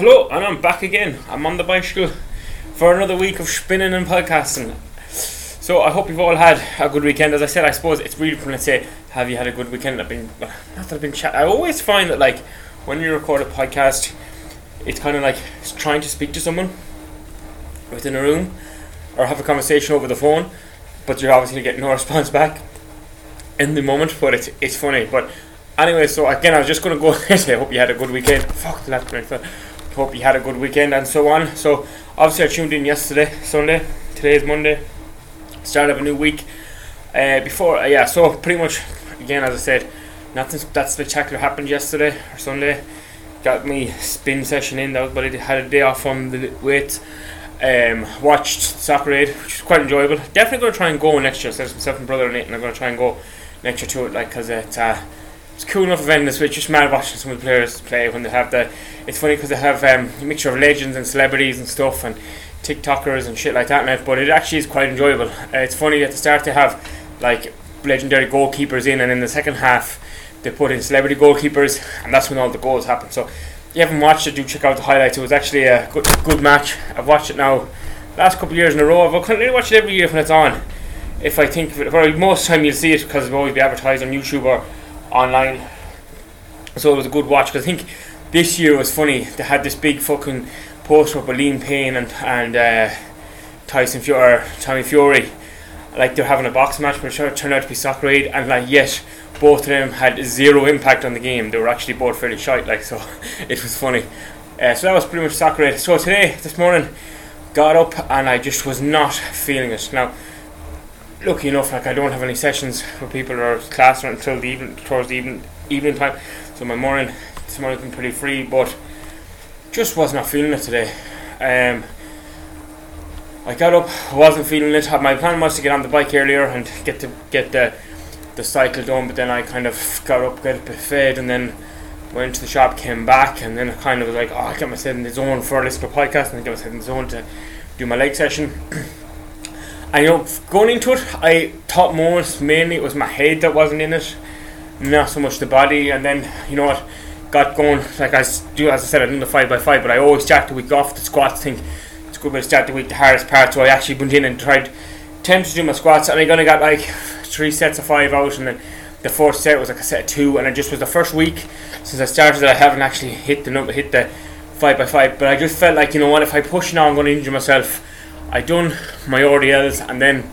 Hello, and I'm back again. I'm on the bicycle for another week of spinning and podcasting. So I hope you've all had a good weekend. As I said, I suppose it's really fun to say, have you had a good weekend? I've been, not that I've been chat. I always find that like when you record a podcast, it's kind of like trying to speak to someone within a room or have a conversation over the phone, but you're obviously getting no response back in the moment. But it's it's funny. But anyway, so again, I was just going to go I hope you had a good weekend. Fuck the last minute. Hope you had a good weekend and so on. So obviously, I tuned in yesterday, Sunday. Today is Monday. Start of a new week. Uh, before, uh, yeah. So pretty much, again, as I said, nothing that spectacular happened yesterday or Sunday. Got me spin session in. Was, but I had a day off from the weights. Um, watched Soccer Aid, which was quite enjoyable. Definitely going to try and go next year. So myself and brother and I'm going to try and go next year to it, like because it's uh, it's cool enough event this week. Just mad watching some of the players play when they have the. It's funny because they have um, a mixture of legends and celebrities and stuff and TikTokers and shit like that it. But it actually is quite enjoyable. Uh, it's funny at the start they have like legendary goalkeepers in, and in the second half they put in celebrity goalkeepers, and that's when all the goals happen. So if you haven't watched it, do check out the highlights. It was actually a good good match. I've watched it now last couple of years in a row. I've continued to watch it every year when it's on. If I think of it, well, most time you'll see it because it'll always be advertised on YouTube or online. So it was a good watch. Cause I think this year was funny. They had this big fucking poster up with Liam Payne and and uh, Tyson Fury, Tommy Fury. Like they're having a box match, but it turned out to be Soccer Aid, and like yes, both of them had zero impact on the game. They were actually both fairly shite. Like so, it was funny. Uh, so that was pretty much Soccer Aid. So today, this morning, got up and I just was not feeling it. Now lucky enough, like I don't have any sessions for people or class until the evening, towards the evening, evening time. So my morning, this morning's been pretty free, but just was not feeling it today. Um, I got up, wasn't feeling it. My plan was to get on the bike earlier and get to get the the cycle done, but then I kind of got up, got a bit fed, and then went to the shop, came back, and then I kind of was like, oh, I get myself in the zone for to podcast, and I get myself in the zone to do my leg session. I know going into it, I thought most mainly it was my head that wasn't in it, not so much the body. And then you know what, got going like I do. As I said, I did the five by five, but I always start the week off the squats. Think it's good to start the week, the hardest part. So I actually went in and tried, attempted to do my squats, and I gonna got like three sets of five out, and then the fourth set was like a set of two, and it just was the first week since I started that I haven't actually hit the number, hit the five by five. But I just felt like you know what, if I push now, I'm gonna injure myself I done my RDLs and then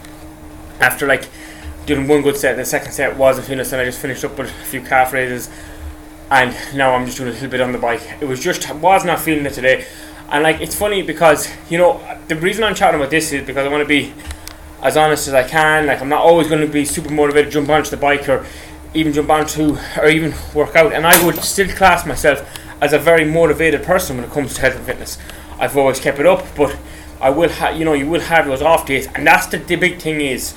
after like doing one good set, the second set wasn't finished and I just finished up with a few calf raises and now I'm just doing a little bit on the bike. It was just was not feeling it today. And like it's funny because, you know, the reason I'm chatting about this is because I want to be as honest as I can. Like I'm not always going to be super motivated to jump onto the bike or even jump onto or even work out. And I would still class myself as a very motivated person when it comes to health and fitness. I've always kept it up, but I will have, you know, you will have those off days, and that's the, the big thing is,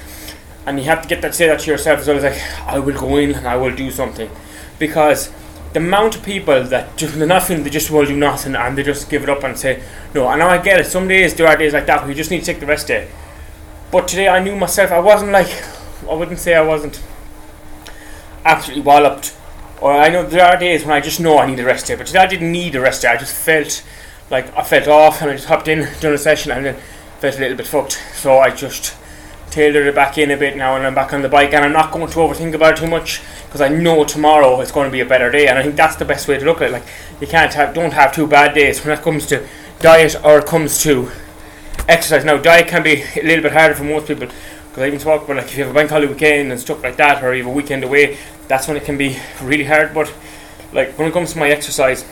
and you have to get that say that to yourself as well as like, I will go in and I will do something, because the amount of people that just they're not feeling they just will do nothing and they just give it up and say no. And I get it. Some days there are days like that where you just need to take the rest day. But today I knew myself. I wasn't like I wouldn't say I wasn't absolutely walloped. Or I know there are days when I just know I need a rest day. But today I didn't need a rest day. I just felt like I felt off and I just hopped in during a session and then felt a little bit fucked. So I just tailored it back in a bit now and I'm back on the bike and I'm not going to overthink about it too much because I know tomorrow it's going to be a better day and I think that's the best way to look at it. Like you can't have don't have two bad days when it comes to diet or it comes to exercise. Now diet can be a little bit harder for most people because I even talk about like if you have a bank holiday weekend and stuff like that or you have a weekend away, that's when it can be really hard. But like when it comes to my exercise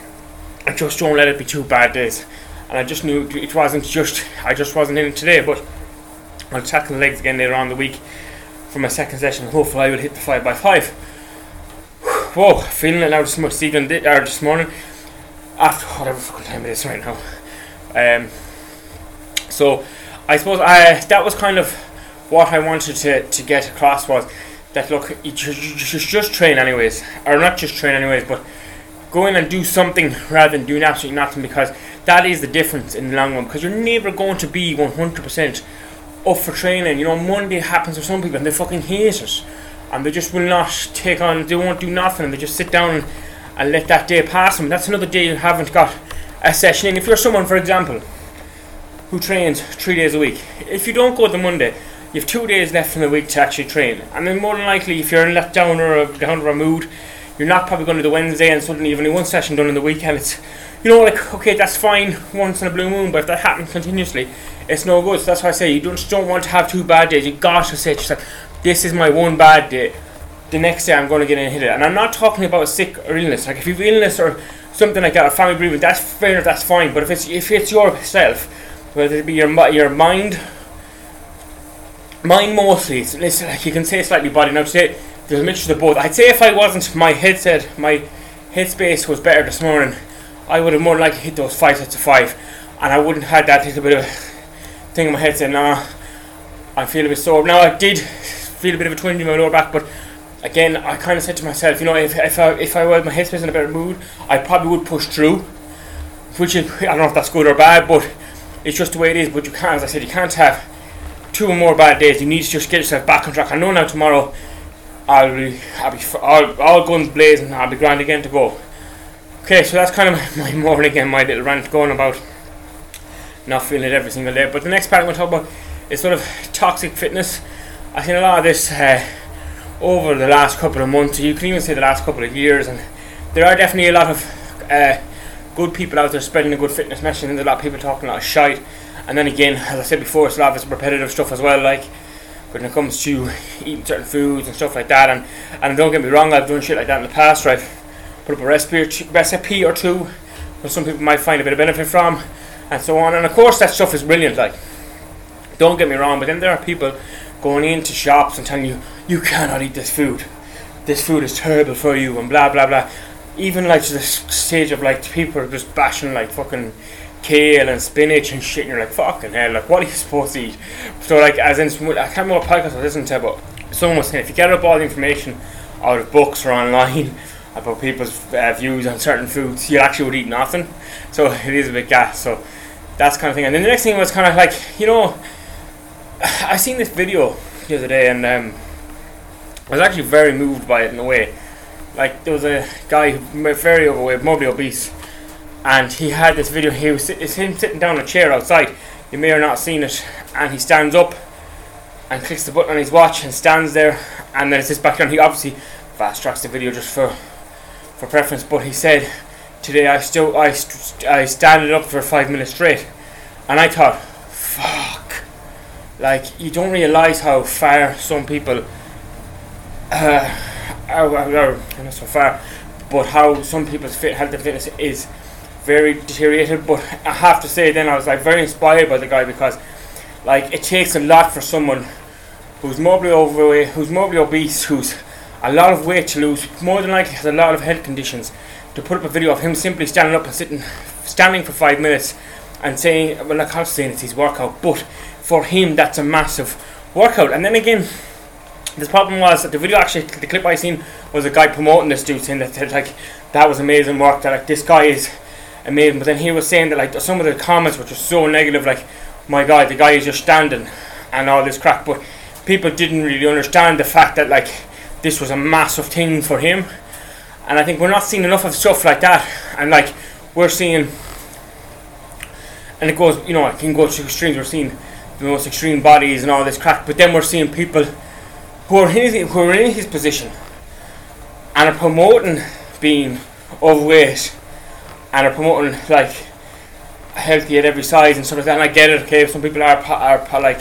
I just don't let it be two bad days. And I just knew it wasn't just, I just wasn't in it today, but I'll tackle the legs again later on the week for my second session. Hopefully, I will hit the 5x5. Whoa, feeling it now this, much, even this morning after whatever fucking time it is right now. Um, so, I suppose I, that was kind of what I wanted to, to get across was that look, you just, you just train anyways, or not just train anyways, but go in and do something rather than doing absolutely nothing because that is the difference in the long run because you're never going to be 100% up for training. You know, Monday happens for some people and they fucking hate it and they just will not take on, they won't do nothing and they just sit down and, let that day pass them. That's another day you haven't got a session in. If you're someone, for example, who trains three days a week, if you don't go the Monday, you have two days left in the week to actually train. And then more than likely, if you're in let down or a down or a mood, you're not probably going to do Wednesday and suddenly you've only one session done in the weekend. It's you know like okay that's fine once in a blue moon, but if that happens continuously, it's no good. So that's why I say you don't don't want to have two bad days. You got to say to this is my one bad day. The next day I'm going to get in and hit it. And I'm not talking about sick or illness. Like if you've illness or something like that, or family bereavement, that's fair enough, that's fine. But if it's if it's yourself, whether it be your your mind, mind mostly, it's, it's like you can say slightly body. Now say there's a mixture of both. I'd say if I wasn't my headset, my headspace was better this morning, I would have more likely hit those five sets of five, and I wouldn't have had that little bit of thing in my head saying, "Nah, I feel a bit sore." Now I did feel a bit of a twinge in my lower back, but again, I kind of said to myself, you know, if, if I if I was my headspace in a better mood, I probably would push through. Which is, I don't know if that's good or bad, but it's just the way it is. But you can't, as I said, you can't have two or more bad days. You need to just get yourself back on track. I know now tomorrow, I'll be, I'll be, all, all guns blazing. I'll be grand again to go. Okay, so that's kind of my, morning and my little rant going about not feeling it every single day. But the next part I'm going to talk about is sort of toxic fitness. I've seen a lot of this. Uh, over the last couple of months, you can even say the last couple of years, and there are definitely a lot of uh, good people out there spreading a good fitness message, and there's a lot of people talking a lot of shite. And then again, as I said before, it's a lot of repetitive stuff as well, like when it comes to eating certain foods and stuff like that. And and don't get me wrong, I've done shit like that in the past, right? Put up a recipe, recipe or two, that some people might find a bit of benefit from, and so on. And of course, that stuff is brilliant, like. Don't get me wrong, but then there are people going into shops and telling you you cannot eat this food. This food is terrible for you, and blah blah blah. Even like to the stage of like people are just bashing like fucking kale and spinach and shit. And you're like fucking hell, like what are you supposed to eat? So like as in, I can't remember what podcast I listened to, but someone was saying if you get up all the information out of books or online about people's uh, views on certain foods, you actually would eat nothing. So it is a bit gas. So that's kind of thing. And then the next thing was kind of like you know I seen this video the other day, and um, I was actually very moved by it in a way. Like there was a guy very overweight, morbidly obese, and he had this video. He was it's him sitting down in a chair outside. You may or not seen it, and he stands up and clicks the button on his watch and stands there, and then it's his background. He obviously fast tracks the video just for for preference, but he said today I still I st- I standed up for five minutes straight, and I thought, fuck like you don't realize how far some people uh, are, are, not so far, but how some people's fit health and fitness is very deteriorated. But I have to say, then I was like very inspired by the guy because like it takes a lot for someone who's morbidly overweight, who's morbidly obese, who's a lot of weight to lose, more than likely has a lot of health conditions, to put up a video of him simply standing up and sitting, standing for five minutes and saying, well, I can't say it's his workout, but for him, that's a massive workout. And then again, the problem was that the video actually, the clip I seen was a guy promoting this dude saying that, that like that was amazing work. That like this guy is amazing. But then he was saying that like some of the comments were just so negative. Like, my God, the guy is just standing and all this crap. But people didn't really understand the fact that like this was a massive thing for him. And I think we're not seeing enough of stuff like that. And like we're seeing, and it goes, you know, it can go to extremes. We're seeing the most extreme bodies and all this crap. But then we're seeing people who are his, who are in his position and are promoting being overweight and are promoting like healthy at every size and stuff like that. And I get it. Okay, some people are are, like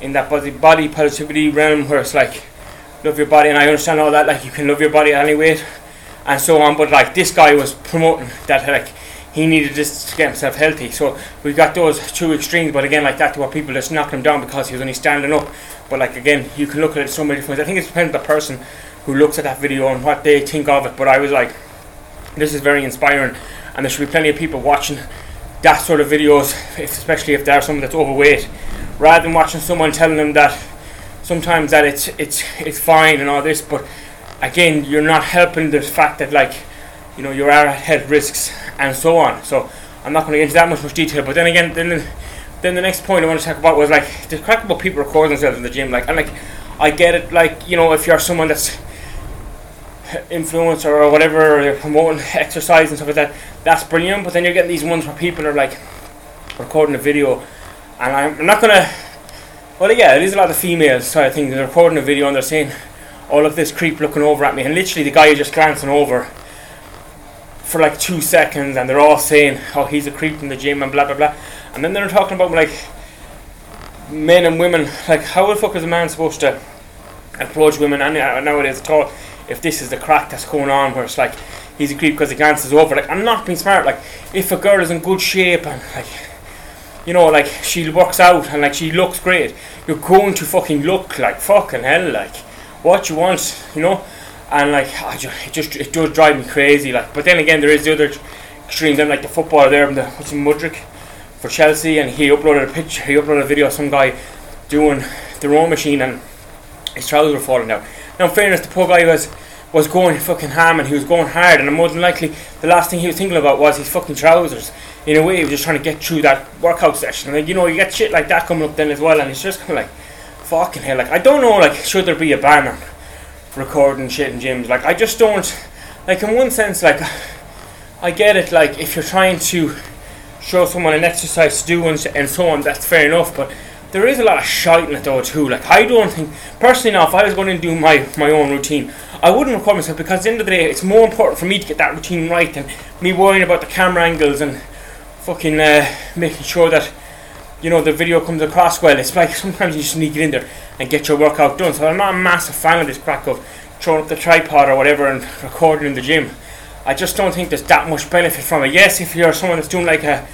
in that body body positivity realm where it's like love your body, and I understand all that. Like you can love your body at any weight and so on. But like this guy was promoting that like he needed this to get himself healthy. So we got those two extremes, but again, like that, to where people just knocked him down because he was only standing up. But like again, you can look at it so many different ways. I think it depends on the person who looks at that video and what they think of it. But I was like, this is very inspiring, and there should be plenty of people watching that sort of videos, if, especially if they're someone that's overweight, rather than watching someone telling them that sometimes that it's it's it's fine and all this, but again, you're not helping the fact that like you know you are at health risks and so on. So I'm not going to get into that much much detail. But then again, then then the next point I want to talk about was like the crack about people recording themselves in the gym. Like and like I get it. Like you know if you're someone that's influencer or whatever, they're promoting exercise and stuff like that. That's brilliant. But then you're getting these ones where people are like recording a video, and I'm not gonna. Well, yeah, it is a lot of females so I think They're recording a video and they're saying, "Oh, look, this creep looking over at me," and literally the guy is just glancing over for like two seconds, and they're all saying, "Oh, he's a creep in the gym," and blah blah blah, and then they're talking about like men and women. Like, how the fuck is a man supposed to approach women and uh, nowadays at all? If this is the crack that's going on, where it's like he's a creep because he glances over. Like, I'm not being smart. Like, if a girl is in good shape and like you know, like she works out and like she looks great, you're going to fucking look like fucking hell, like what you want, you know. And like, I just, it just it does drive me crazy. Like, but then again, there is the other extreme. Then like the footballer there, the what's his Mudryk for Chelsea, and he uploaded a picture, he uploaded a video of some guy doing the row machine, and his trousers were falling down. Now, in fairness, the poor guy was was going fucking ham and he was going hard, and more than likely, the last thing he was thinking about was his fucking trousers. In a way, he was just trying to get through that workout session. And you know, you get shit like that coming up then as well, and it's just kind of like, fucking hell. Like, I don't know, like, should there be a banner recording shit in gyms? Like, I just don't. Like, in one sense, like, I get it. Like, if you're trying to show someone an exercise to do and so on, that's fair enough. But there is a lot of shite in it though too. Like I don't think personally now if I was going to do my, my own routine, I wouldn't record myself because at the end of the day it's more important for me to get that routine right than me worrying about the camera angles and fucking uh, making sure that you know the video comes across well. It's like sometimes you just need to get in there and get your workout done. So I'm not a massive fan of this crack of throwing up the tripod or whatever and recording in the gym. I just don't think there's that much benefit from it. Yes, if you're someone that's doing like a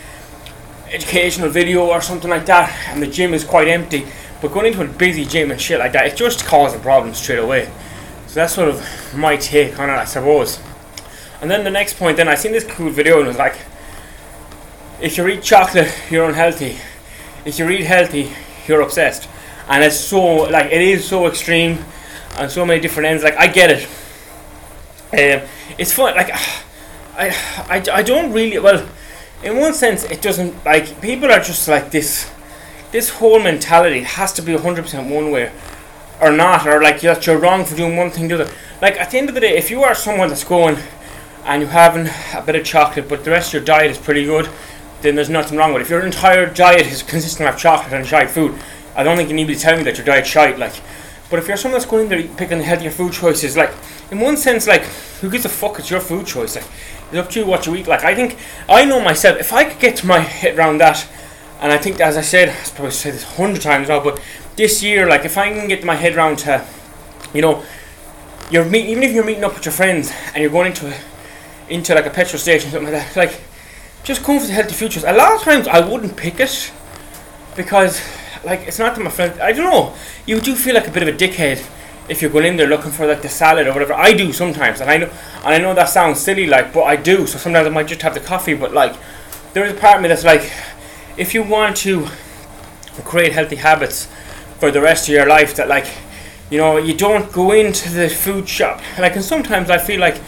educational video or something like that, and the gym is quite empty. But going into a busy gym and shit like that, it just causes problems straight away. So that's sort of my take on it, I suppose. And then the next point, then I seen this cool video and it was like, if you eat chocolate, you're unhealthy. If you eat healthy, you're obsessed. And it's so like it is so extreme, on so many different ends. Like I get it. Um, it's fun. Like I, I, I don't really well in one sense, it doesn't like people are just like this. This whole mentality has to be hundred percent one way, or not, or like that you're wrong for doing one thing the other. Like at the end of the day, if you are someone that's going and you're having a bit of chocolate, but the rest of your diet is pretty good, then there's nothing wrong with it. If your entire diet is consisting of chocolate and shite food, I don't think you need to telling me that your diet's shite. Like, but if you're someone that's going in there picking healthier food choices, like in one sense, like who gives a fuck? It's your food choice. Like it's up to you what you eat. Like I think I know myself. If I could get my head around that, and I think as I said, I probably said this hundred times now, but this year, like if I can get my head around to, you know, you're meet, even if you're meeting up with your friends and you're going into a, into like a petrol station or something like that, like just going for the healthy futures. A lot of times I wouldn't pick it because like it's not that my friend. I don't know. You do feel like a bit of a dickhead if you're going in there looking for like the salad or whatever. I do sometimes, and I know, and I know that sounds silly, like, but I do. So sometimes I might just have the coffee, but like, there is a part of me that's like, if you want to create healthy habits for the rest of your life, that like, you know, you don't go into the food shop. Like, and sometimes I feel like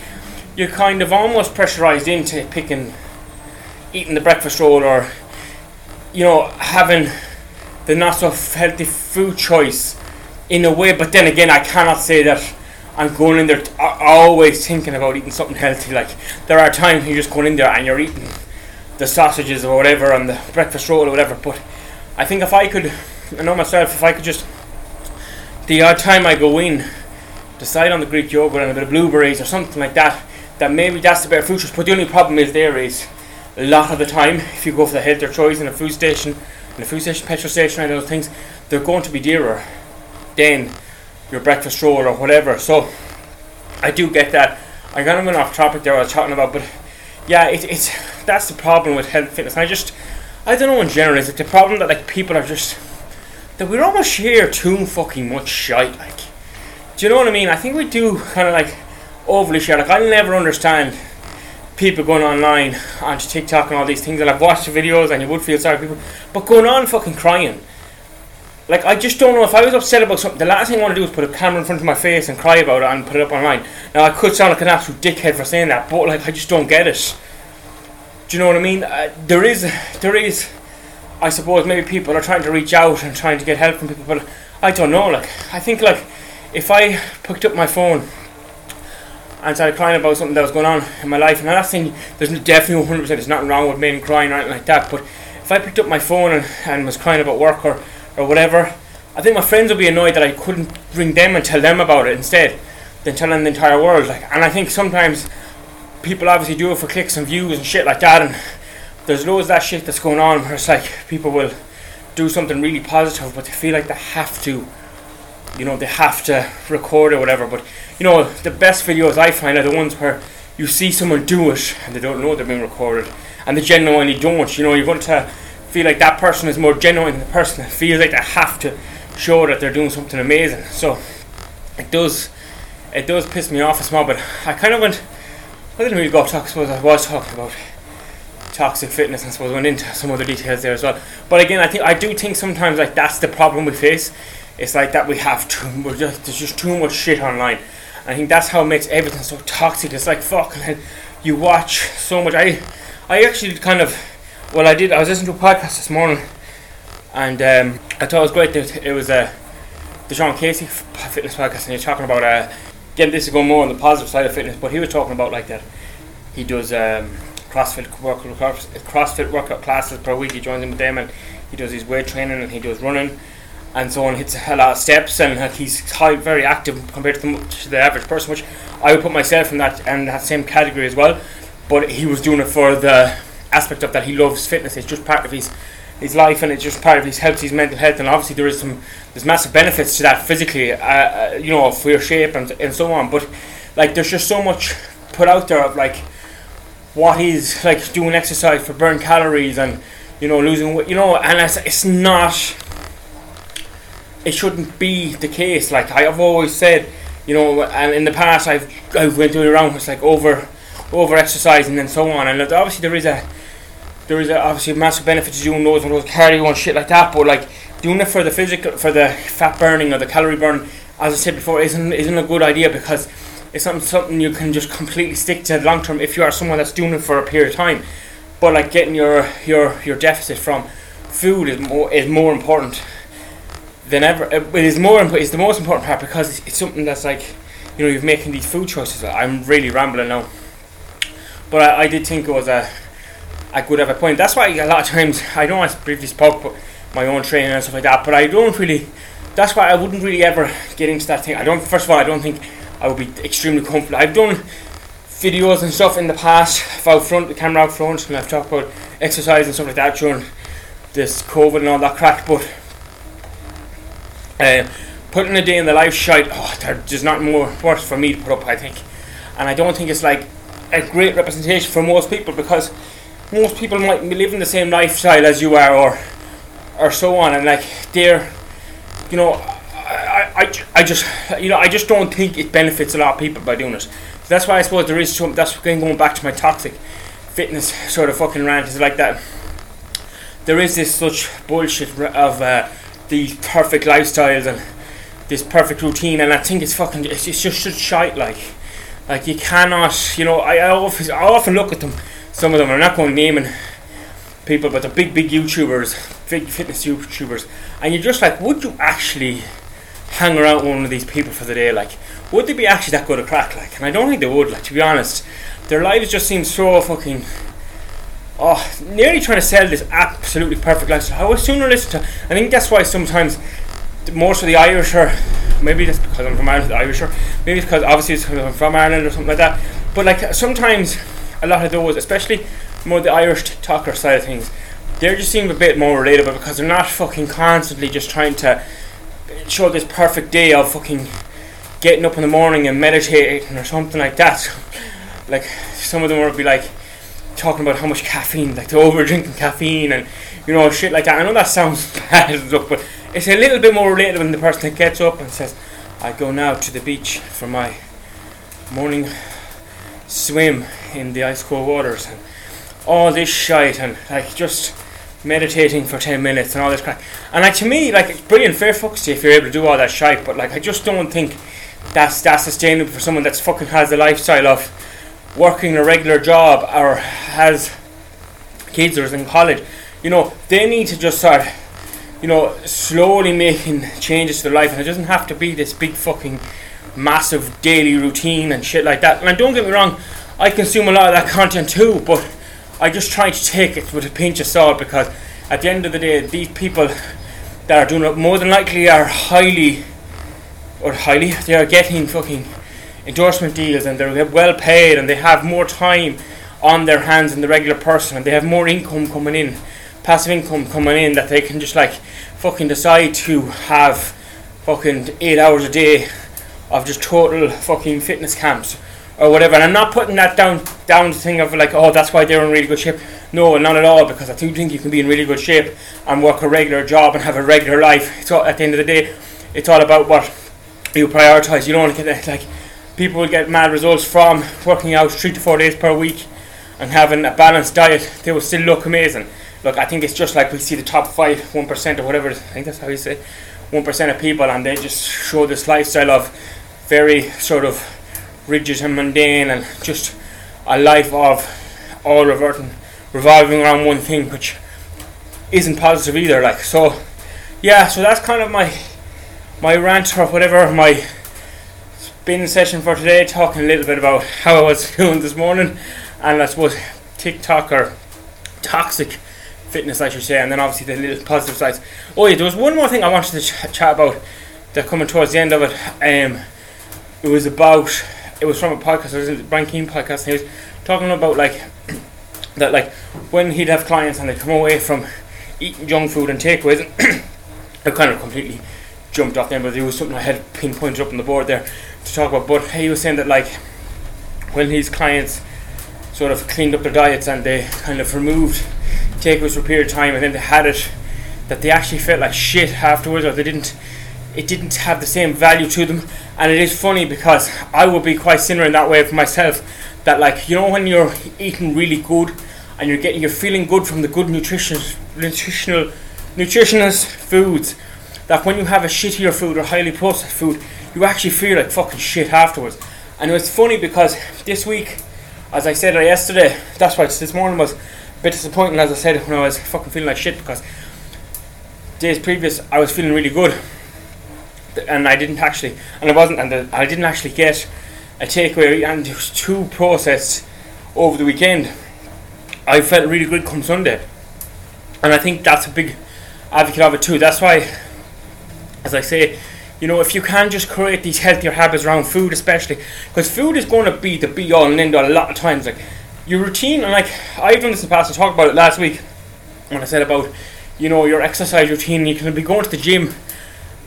you're kind of almost pressurized into picking, eating the breakfast roll, or you know, having the not so healthy food choice in a way, but then again, I cannot say that I'm going in there t- always thinking about eating something healthy. Like there are times you're just going in there and you're eating the sausages or whatever on the breakfast roll or whatever. But I think if I could, I know myself, if I could just the odd time I go in, decide on the Greek yogurt and a bit of blueberries or something like that, that maybe that's the better food choice. But the only problem is there is a lot of the time, if you go for the healthier choice in a food station, in a food station, petrol station, and those things, they're going to be dearer then your breakfast roll or whatever. So I do get that. I kind of went off topic there. I was talking about, but yeah, it, it's that's the problem with health fitness. I just I don't know in general. Is it the problem that like people are just that we're almost share too fucking much shite? Like, do you know what I mean? I think we do kind of like overly share. Like I'll never understand people going online onto TikTok and all these things, and I've watched the videos, and you would feel sorry for people, but going on fucking crying like I just don't know if I was upset about something. The last thing I want to do is put a camera in front of my face and cry about it and put it up online. Now I could sound like an absolute dickhead for saying that, but like I just don't get it. Do you know what I mean? Uh, there is, there is. I suppose maybe people are trying to reach out and trying to get help from people, but I don't know. Like I think like if I picked up my phone and started crying about something that was going on in my life. And I'm not saying there's definitely 100% there's nothing wrong with men crying or anything like that, but if I picked up my phone and, and was crying about work or, or whatever, I think my friends would be annoyed that I couldn't ring them and tell them about it instead than telling the entire world. Like, and I think sometimes people obviously do it for clicks and views and shit like that, and there's loads of that shit that's going on where it's like people will do something really positive, but they feel like they have to, you know, they have to record it or whatever. But you know, the best videos I find are the ones where you see someone do it and they don't know they're being recorded and they genuinely don't. You know, you're going to feel like that person is more genuine than the person that feels like they have to show that they're doing something amazing. So it does it does piss me off a small bit. I kind of went I didn't really go talk I suppose I was talking about toxic fitness and I suppose went into some other details there as well. But again I think I do think sometimes like that's the problem we face. It's like that we have too we're just there's just too much shit online. I think that's how it makes everything so toxic. It's like fucking you watch so much I I actually kind of, well, I did. I was listening to a podcast this morning, and um, I thought it was great it was uh, the Sean Casey fitness podcast, and he's talking about uh, again. This is going more on the positive side of fitness, but he was talking about like that. He does um, CrossFit work, CrossFit workout classes per week. He joins in with them, and he does his weight training, and he does running, and so on. Hits a lot of steps, and uh, he's high, very active compared to the, to the average person, which I would put myself in that and that same category as well but he was doing it for the aspect of that he loves fitness. It's just part of his his life, and it's just part of his health, his mental health, and obviously there is some there's massive benefits to that physically, uh, uh, you know, for your shape and and so on. But like, there's just so much put out there of like what he's like doing exercise for burn calories and you know losing weight, you know, and it's, it's not. It shouldn't be the case. Like I've always said, you know, and in the past I've I've went around it's like over over exercising and so on. And obviously there is a there is obviously massive benefit to doing those and those cardio and shit like that. But like doing it for the physical for the fat burning or the calorie burn, as I said before, isn't isn't a good idea because it's not something you can just completely stick to long term if you are someone that's doing it for a period of time. But like getting your your your deficit from food is more is more important than ever. It is more it's the most important part because it's, it's something that's like you know you're making these food choices. I'm really rambling now. But I, I did think it was a a good of a point. That's why a lot of times I don't know I briefly spoke my own training and stuff like that, but I don't really. That's why I wouldn't really ever get into that thing. I don't. First of all, I don't think I would be extremely comfortable. I've done videos and stuff in the past out front, the camera out front, and I've talked about exercise and stuff like that during this COVID and all that crack. But uh, putting a day in the life shite, oh, there's not more worse for me to put up. I think, and I don't think it's like a great representation for most people because most people might be living the same lifestyle as you are or or so on and like they're you know I, I, I just you know I just don't think it benefits a lot of people by doing it that's why I suppose there is some that's going back to my toxic fitness sort of fucking rant is like that there is this such bullshit of uh, these perfect lifestyles and this perfect routine and I think it's fucking it's, it's just such shite like like you cannot, you know, I, I, often, I often look at them. Some of them, I'm not going naming people, but the big, big YouTubers, big fitness YouTubers, and you're just like, would you actually hang around one of these people for the day? Like, would they be actually that good at crack? Like, and I don't think they would. Like, to be honest, their lives just seem so fucking. Oh, nearly trying to sell this absolutely perfect lifestyle. I would sooner listen to. I think that's why sometimes most of the Irish are maybe just because I'm from Ireland, the Irish, or maybe it's because obviously it's because I'm from Ireland or something like that. But like sometimes a lot of those, especially more the Irish TikToker side of things, they just seem a bit more relatable because they're not fucking constantly just trying to show this perfect day of fucking getting up in the morning and meditating or something like that. like some of them would be like talking about how much caffeine, like they're over drinking caffeine and you know shit like that. I know that sounds bad and stuff, but it's a little bit more relatable than the person that gets up and says, I go now to the beach for my morning swim in the ice cold waters and all this shite and like just meditating for 10 minutes and all this crap. And like to me, like it's brilliant, fair fucks to you if you're able to do all that shite, but like I just don't think that's that's sustainable for someone that's fucking has the lifestyle of working a regular job or has kids or is in college. You know, they need to just start you know, slowly making changes to their life, and it doesn't have to be this big fucking massive daily routine and shit like that. And don't get me wrong, I consume a lot of that content too, but I just try to take it with a pinch of salt because at the end of the day, these people that are doing it more than likely are highly or highly they are getting fucking endorsement deals and they're well paid and they have more time on their hands than the regular person and they have more income coming in passive income coming in that they can just like fucking decide to have fucking eight hours a day of just total fucking fitness camps or whatever. And I'm not putting that down down the thing of like, oh, that's why they're in really good shape. No, not at all, because I do think you can be in really good shape and work a regular job and have a regular life. So at the end of the day, it's all about what you prioritize. You don't want to get like people will get mad results from working out three to four days per week and having a balanced diet. They will still look amazing. Look, I think it's just like we see the top five, one percent or whatever. I think that's how you say, one percent of people, and they just show this lifestyle of very sort of rigid and mundane and just a life of all reverting revolving around one thing which isn't positive either like so yeah so that's kind of my my rant or whatever my spin session for today talking a little bit about how I was feeling this morning and I suppose TikTok or toxic fitness I should say and then obviously the little positive sides. Oh yeah there was one more thing I wanted to ch- chat about that coming towards the end of it um it was about it was from a podcast. It was a Brian Keane podcast. And he was talking about like that, like when he'd have clients and they'd come away from eating junk food and takeaways. I kind of completely jumped off them, but there was something I had pinpointed up on the board there to talk about. But he was saying that like when his clients sort of cleaned up their diets and they kind of removed takeaways for a period of time, and then they had it, that they actually felt like shit afterwards, or they didn't it didn't have the same value to them. And it is funny because I would be quite similar in that way for myself. That like you know when you're eating really good and you're getting you're feeling good from the good nutrition nutritional nutritionist foods. That when you have a shittier food or highly processed food, you actually feel like fucking shit afterwards. And it was funny because this week, as I said yesterday, that's why this morning was a bit disappointing. As I said when I was fucking feeling like shit because days previous I was feeling really good and I didn't actually, and I wasn't, and the, I didn't actually get a takeaway, and it was too processed over the weekend. I felt really good come Sunday, and I think that's a big advocate of it too. That's why, as I say, you know, if you can just create these healthier habits around food, especially because food is going to be the be all and end all a lot of times. Like your routine, and like I've done this in the past. I talked about it last week when I said about you know your exercise routine. You can be going to the gym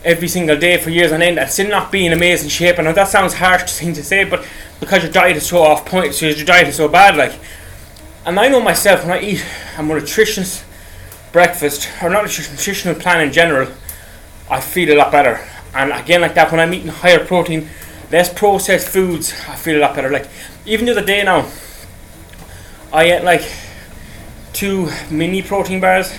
every single day for years on end and still not be in amazing shape. And that sounds harsh thing to say, but because your diet is so off point, so your diet is so bad, like. And I know myself when I eat a nutritious breakfast or not a nutritional plan in general, I feel a lot better. And again, like that, when I'm eating higher protein, less processed foods, I feel a lot better. Like even the other day now, I ate like two mini protein bars,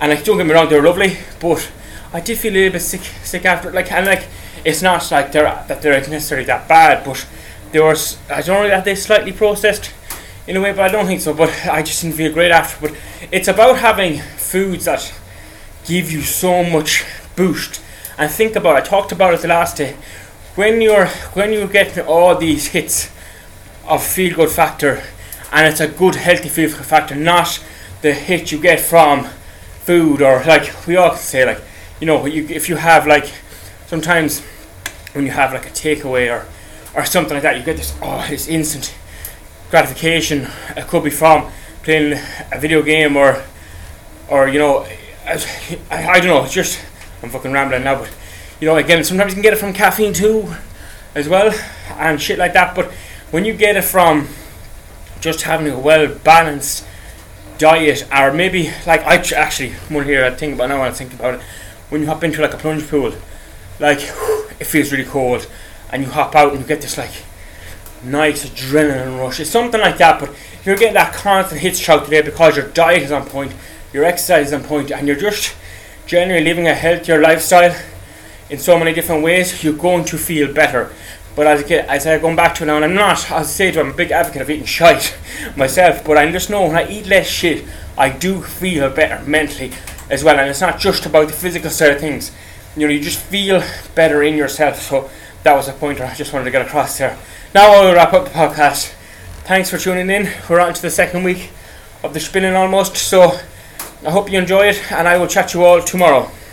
and like don't get me wrong, they're lovely, but I did feel a little bit sick, sick after. Like, and like, it's not like they're that they're necessarily that bad, but they were. I don't know that they slightly processed in a way, but I don't think so. But I just didn't feel great after. But it's about having foods that give you so much boost. And think about. I talked about it the last day. When you're when you get all these hits of feel good factor, and it's a good healthy feel good factor, not the hit you get from food or like we all say like you know, you, if you have like sometimes when you have like a takeaway or or something like that, you get this oh this instant gratification. It could be from playing a video game or or you know, I, I, don't know. It's just I'm fucking rambling now, but you know, again, sometimes you can get it from caffeine too, as well, and shit like that. But when you get it from just having a well balanced diet, or maybe like I actually more here I think about now I think about it when you hop into like a plunge pool, like it feels really cold, and you hop out and you get this like nice adrenaline rush. It's something like that, but you're getting that constant hits throughout today because your diet is on point, your exercise is on point, and you're just generally living a healthier lifestyle in so many different ways. You're going to feel better. But as I get, as I going back to now, and I'm not, as I say, to, I'm a big advocate of eating shite myself. But I just know when I eat less shit, I do feel better mentally as well. And it's not just about the physical side of things. You know, you just feel better in yourself. So that was a pointer I just wanted to get across there. Now I will wrap up the podcast. Thanks for tuning in. We're on to the second week of the spinning almost, so I hope you enjoy it, and I will chat to you all tomorrow.